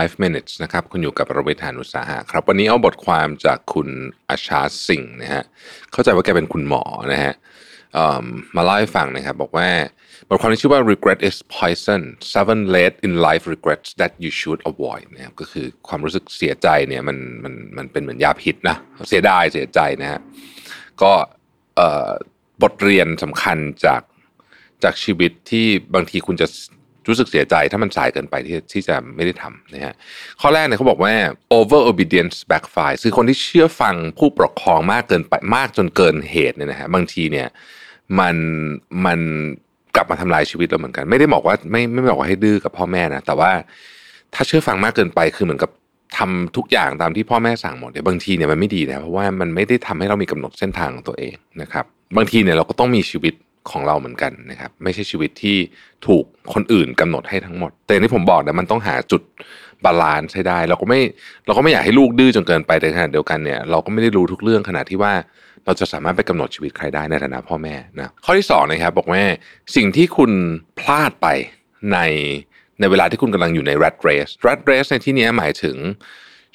5 minutes นะครับ คุณอยู่กับประวิทานุสาหะครับ วันนี้เอาบทความจากคุณอาชาสิงห์นะฮะ เข้าใจว่าแกเป็นคุณหมอนะฮะมาเล่าให้ฟังนะครับ บอกว่าบทความนี้ชื่อว่า regret is poison seven late in life regrets that you should avoid นะครับก็คือความรู้สึกเสียใจเนี่ยมันมันมันเป็นเหมือนยาพิษนะเสียดายเสียใจนะฮะก็บทเรียนสำคัญจากจากชีวิตที่บางทีคุณจะ รู้สึกเสียใจถ้ามันสายเกินไปที่ที่จะไม่ได้ทำนะฮะข้อแรกเนี่ยเขาบอกว่า over obedience backfire คือคนที่เชื่อฟังผู้ปกครองมากเกินไปมากจนเกินเหตุเนี่ยนะฮะบางทีเนี่ยมันมันกลับมาทำลายชีวิตเราเหมือนกัน ไม่ได้บอกว่าไม่ไม่บอกว่าให้ดื้อกับพ่อแม่นะแต่ว่าถ้าเชื่อฟังมากเกินไปคือเหมือนกับทำทุกอย่างตามที่พ่อแม่สั่งหมดเนี่ยบางทีเนี่ยมันไม่ดีนะเพราะว่ามันไม่ได้ทำให้เรามีกำหนดเส้นทางของตัวเองนะครับ บางทีเนี่ยเราก็ต้องมีชีวิต ของเราเหมือนกันนะครับ ไม่ใช่ชีวิตที่ถูกคนอื่นกำหนดให้ทั้งหมด แต่ที่ผมบอกเนี่ยมันต้องหาจุด balance ให้ได้ เราก็ไม่เราก็ไม่อยากให้ลูกดื้อจนเกินไปแต่ขณะเดียวกันเนี่ยเราก็ไม่ได้รู้ทุกเรื่องขนาดที่ว่าเราจะสามารถไปกำหนดชีวิตใครได้ในฐานะพ่อแม่นะข้อที่สองนะครับบอกว่าสิ่งที่คุณพลาดไปในในเวลาที่คุณกำลังอยู่ใน rat race rat race ในที่นี้หมายถึง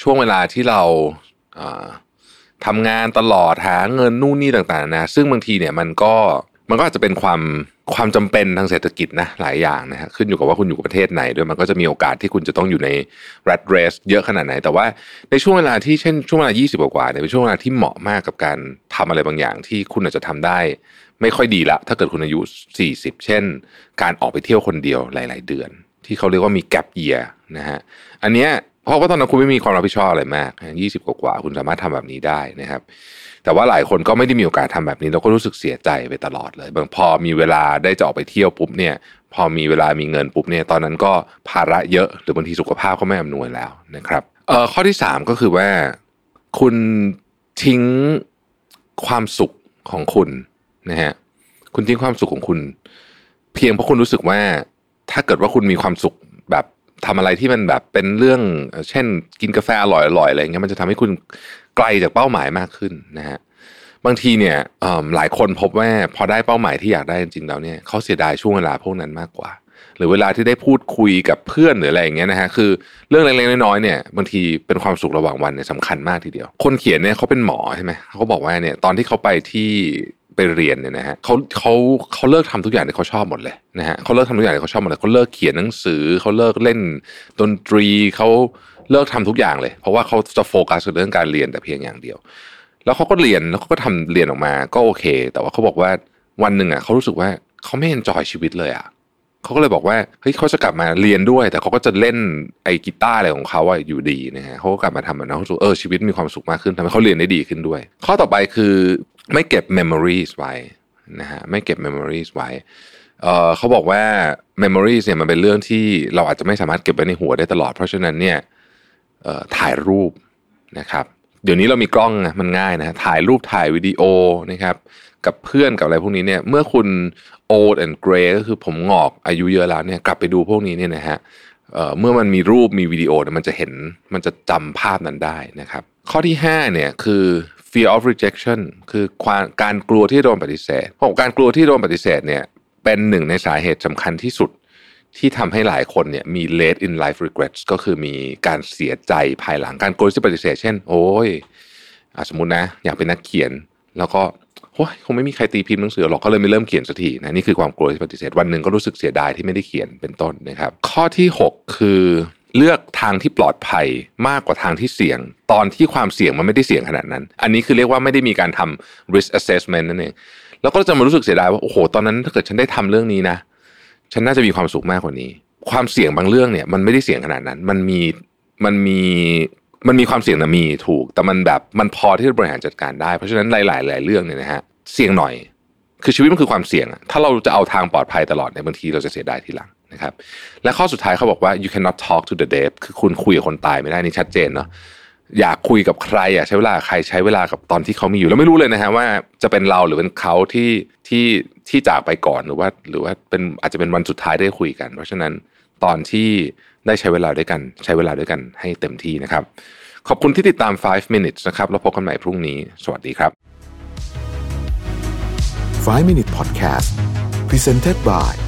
ช่วงเวลาที่เราทำงานตลอดหาเงินนู่นนี่ต่างๆนะซึ่งบางทีเนี่ยมันก็ มันก็อาจจะเป็นความความจำเป็นทางเศรษฐกิจนะหลายอย่างนะฮะขึ้นอยู่กับว่าคุณอยู่ประเทศไหนด้วยมันก็จะมีโอกาสที่คุณจะต้องอยู่ใน rat race เยอะขนาดไหน แต่ว่าในช่วงเวลาที่เช่นช่วงเวลา 20 กว่าเนี่ยเป็นช่วงเวลาที่เหมาะมากกับการทำอะไรบางอย่างที่คุณอาจจะทำได้ ไม่ค่อยดีละ ถ้าเกิดคุณอายุ 40 เช่น การออกไปเที่ยวคนเดียวหลาย ๆ เดือน ที่เขาเรียกว่ามี gap year นะฮะอันเนี้ย เพราะว่าตอนนั้นคุณไม่มีความรับผิดชอบอะไรมากยี่สิบกว่าคุณสามารถทำแบบนี้ได้นะครับ แต่ว่าหลายคนก็ไม่ได้มีโอกาสทำแบบนี้เราก็รู้สึกเสียใจไปตลอดเลยบางพอมีเวลาได้จะออกไปเที่ยวปุ๊บเนี่ย พอมีเวลามีเงินปุ๊บเนี่ยตอนนั้นก็ภาระเยอะหรือบางทีสุขภาพก็ไม่อำนวยแล้วนะครับเอ่อข้อที่สามก็คือว่าคุณทิ้งความสุขของคุณนะฮะคุณทิ้งความสุขของคุณ เพียงเพราะคุณรู้สึกว่าถ้าเกิดว่าคุณมีความสุขแบบ ทำอะไรที่มันแบบเป็นเรื่อง เช่น กินกาแฟอร่อยๆอะไรเงี้ยมันจะทำให้คุณไกลจากเป้าหมายมากขึ้นนะฮะบางทีเนี่ยหลายคนพบว่าพอได้เป้าหมายที่อยากได้จริงๆแล้วเนี่ยเขาเสียดายช่วงเวลาพวกนั้นมากกว่า หรือเวลาที่ได้พูดคุยกับเพื่อนหรืออะไรอย่างเงี้ยนะฮะคือเรื่องเล็กๆน้อยๆเนี่ยบางทีเป็นความสุขระหว่างวันเนี่ยสำคัญมากทีเดียว คนเขียนเนี่ยเขาเป็นหมอใช่ไหมเขาบอกว่าเนี่ยตอนที่เขาไปที่ ไปเรียนเนี่ยนะฮะเขาเขาเขาเลิกทำทุกอย่างที่เขาชอบหมดเลยนะฮะเขาเลิกทำทุกอย่างที่เขาชอบหมดเลยเขาเลิกเขียนหนังสือเขาเลิกเล่นดนตรีเขาเลิกทำทุกอย่างเลย เพราะว่าเขาจะโฟกัสกับเรื่องการเรียนแต่เพียงอย่างเดียว แล้วเขาก็เรียนแล้วเขาก็ทำเรียนออกมาก็โอเค แต่ว่าเขาบอกว่าวันหนึ่งอะเขารู้สึกว่าเขาไม่ enjoy ชีวิตเลยอะ เขาก็เลยบอกว่าเฮ้ยเขาจะกลับมาเรียนด้วย แต่เขาก็จะเล่นไอ้กีตาร์อะไรของเขาอะอยู่ดีนะฮะเขาก็กลับมาทำมันนะเขารู้สึกเออชีวิตมีความสุขมากขึ้นทำให้เขาเรียนได้ดีขึ้นด้วย ข้อต่อไปคือไม่เก็บ memories ไว้นะฮะไม่เก็บ memories ไว้เออเขาบอกว่า memories เนี่ยมันเป็นเรื่องที่เราอาจจะไม่สามารถเก็บไว้ในหัวได้ตลอด เพราะฉะนั้นเนี่ยเออถ่ายรูปนะครับ ดี๋ยวนี้เรามีกล้องนะมันง่ายนะถ่ายรูปถ่ายวิดีโอนะครับกับเพื่อนกับอะไรพวกนี้เนี่ยเมื่อคุณ old and gray ก็คือผมงอกอายุเยอะแล้วเนี่ยกลับไปดูพวกนี้เนี่ยนะฮะเเมื่อมันมีรูปมีวิดีโอเนี่ยมันจะเห็นมันจะจำภาพนั้นได้นะครับ ข้อที่5เนี่ยคือ fear of rejection คือความการกลัวที่โดนปฏิเสธเพราะการกลัวที่โดนปฏิเสธเนี่ยเป็นหนึ่งในสาเหตุสำคัญที่สุด ที่ทำให้หลายคนเนี่ยมี late in life regrets ก็คือมีการเสียใจภายหลังการกลัวที่ปฏิเสธเช่น โอ้ยอสมมตินะ อยากเป็นนักเขียน แล้วก็โอ้ยคงไม่มีใครตีพิมพ์หนังสือหรอกก็เลยไม่เริ่มเขียนสักทีนะนี่คือความกลัวที่ปฏิเสธวันหนึ่งก็รู้สึกเสียดายที่ไม่ได้เขียนเป็นต้นนะครับ ข้อที่ 6 คือเลือกทางที่ปลอดภัยมากกว่าทางที่เสี่ยง ตอนที่ความเสี่ยงมันไม่ได้เสี่ยงขนาดนั้น อันนี้คือเรียกว่าไม่ได้มีการทำ risk assessment นั่นเองแล้วก็จะมารู้สึกเสียดายว่าโอ้โหตอนนั้นถ้าเกิดฉันได้ทำเรื่องนี้นะ ฉันน่าจะมีความสุขมากกว่านี้ ความเสี่ยงบางเรื่องเนี่ย มันไม่ได้เสี่ยงขนาดนั้น มันมีมันมีมันมีความเสี่ยงนะมีถูก แต่มันแบบมันพอที่จะบริหารจัดการได้ เพราะฉะนั้นหลายๆหลายเรื่องเนี่ยนะฮะเสี่ยงหน่อย คือชีวิตมันคือความเสี่ยงอะถ้าเราจะเอาทางปลอดภัยตลอดเนี่ยบางทีเราจะเสียดายทีหลังนะครับ และข้อสุดท้ายเขาบอกว่า you cannot talk to the dead คือคุณคุยกับคนตายไม่ได้นี่ชัดเจนเนาะ อยากคุยกับใครอยากใช้เวลาใครใช้เวลากับตอนที่เขามีอยู่แล้วไม่รู้เลยนะฮะว่าจะเป็นเราหรือเป็นเขาที่ที่ที่จากไปก่อนหรือว่าหรือว่าเป็นอาจจะเป็นวันสุดท้ายได้คุยกัน เพราะฉะนั้นตอนที่ได้ใช้เวลาด้วยกัน ใช้เวลาด้วยกันให้เต็มที่นะครับ ขอบคุณที่ติดตาม 5 minutes นะครับแล้วพบกันใหม่พรุ่งนี้ สวัสดีครับ 5 Minute Podcast Presented by